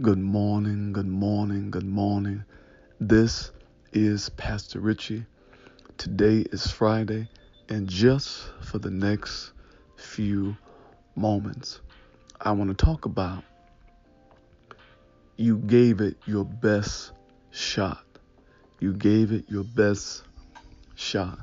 Good morning, good morning, good morning. This is Pastor Richie. Today is Friday, and just for the next few moments, I want to talk about you gave it your best shot. You gave it your best shot.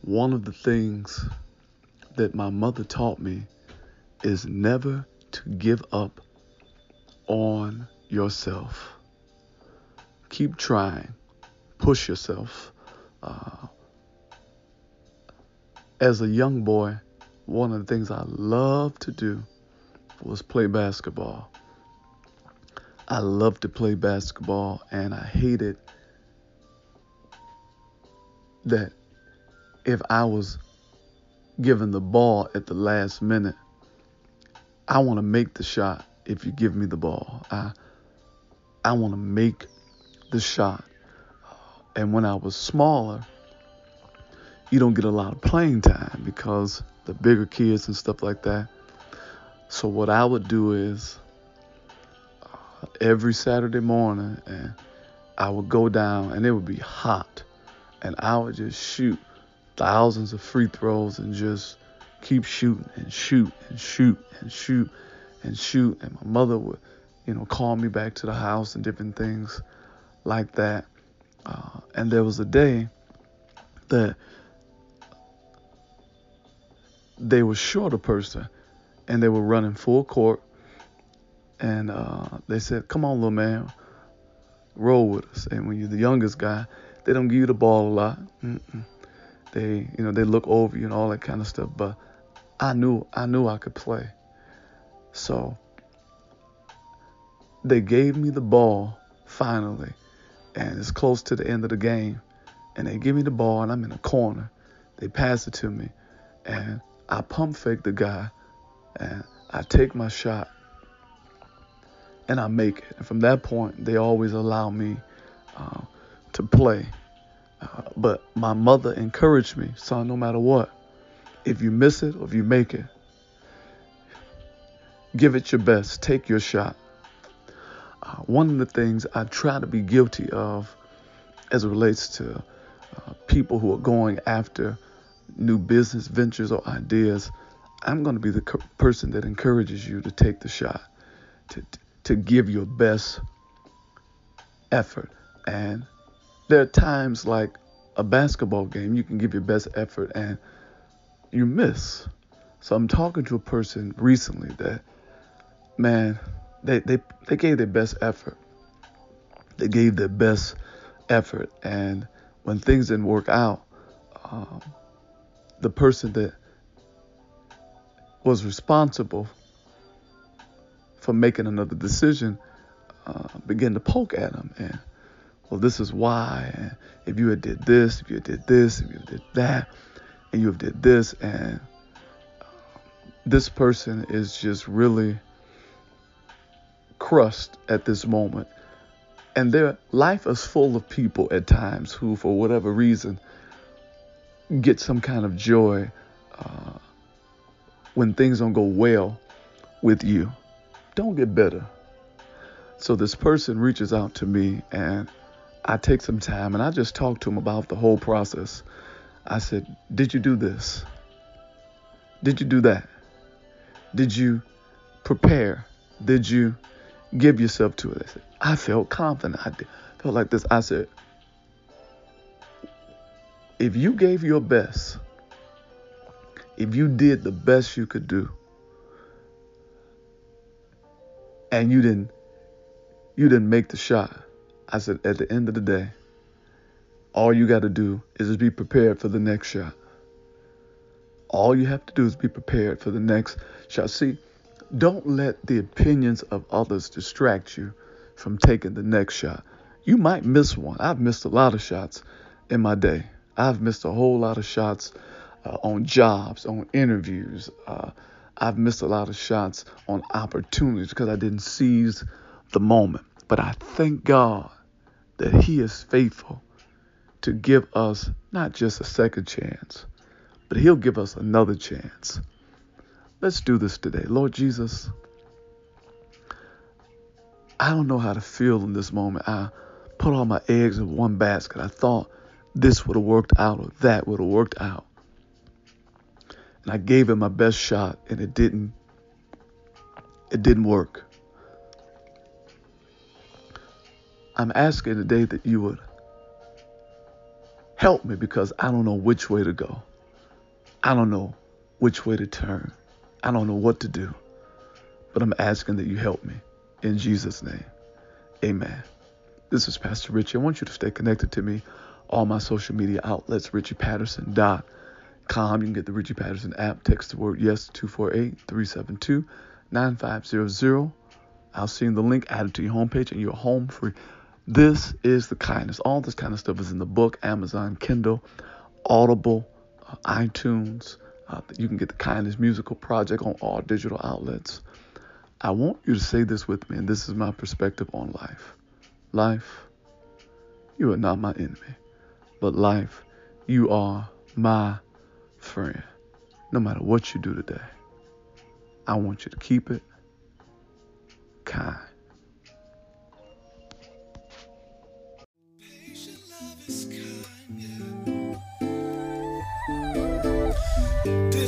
One of the things that my mother taught me is never to give up on yourself. Keep trying, push yourself. Uh, as a young boy, one of the things I loved to do was play basketball. I loved to play basketball, and I hated that if I was given the ball at the last minute, I want to make the shot if you give me the ball. I I want to make the shot. And when I was smaller, you don't get a lot of playing time because the bigger kids and stuff like that. So what I would do is uh, every Saturday morning and I would go down and it would be hot and I would just shoot thousands of free throws and just keep shooting and shoot and shoot and shoot and shoot. And my mother would, you know, call me back to the house and different things like that. Uh, and there was a day that they were short a person and they were running full court. And uh, they said, Come on, little man, roll with us. And when you're the youngest guy, they don't give you the ball a lot. Mm-mm. They, you know, they look over you and all that kind of stuff. But I knew, I knew I could play. So they gave me the ball finally, and it's close to the end of the game. And they give me the ball, and I'm in a corner. They pass it to me, and I pump fake the guy, and I take my shot, and I make it. And from that point, they always allow me uh, to play. Uh, but my mother encouraged me, son, no matter what, if you miss it or if you make it, give it your best, take your shot. Uh, one of the things I try to be guilty of as it relates to uh, people who are going after new business ventures or ideas, I'm going to be the co- person that encourages you to take the shot, to, to give your best effort. And there are times like a basketball game, you can give your best effort and you miss. So I'm talking to a person recently that, man, they, they, they gave their best effort. They gave their best effort. And when things didn't work out, um, the person that was responsible for making another decision uh, began to poke at him and well this is why and if you had did this if you had did this if you had did that and you have did this and uh, this person is just really crushed at this moment and their life is full of people at times who for whatever reason get some kind of joy uh, when things don't go well with you. Don't get bitter. So this person reaches out to me and I take some time and I just talk to him about the whole process. I said, Did you do this? Did you do that? Did you prepare? Did you give yourself to it? I, felt confident. I felt like this. I said, if you gave your best, if you did the best you could do, and you didn't you didn't make the shot, I said at the end of the day, all you got to do is just be prepared for the next shot. All you have to do is be prepared for the next shot. See, don't let the opinions of others distract you from taking the next shot. You might miss one. I've missed a lot of shots in my day. I've missed a whole lot of shots uh, on jobs, on interviews. Uh, I've missed a lot of shots on opportunities because I didn't seize the moment. But I thank God that He is faithful to give us not just a second chance, but He'll give us another chance. Let's do this today. Lord Jesus, I don't know how to feel in this moment. I put all my eggs in one basket. I thought this would have worked out or that would have worked out. And I gave it my best shot and it didn't it didn't work. I'm asking today that you would help me because I don't know which way to go. I don't know which way to turn. I don't know what to do. But I'm asking that you help me. In Jesus' name. Amen. This is Pastor Richie. I want you to stay connected to me. All my social media outlets, richiepatterson.com. You can get the Richie Patterson app. Text the word yes 248 372 9500. I'll send the link added to your homepage and you're home free. This is the kindness. All this kind of stuff is in the book, Amazon, Kindle, Audible, uh, iTunes. Uh, you can get the kindness musical project on all digital outlets. I want you to say this with me, and this is my perspective on life. Life, you are not my enemy, but life, you are my friend. No matter what you do today, I want you to keep it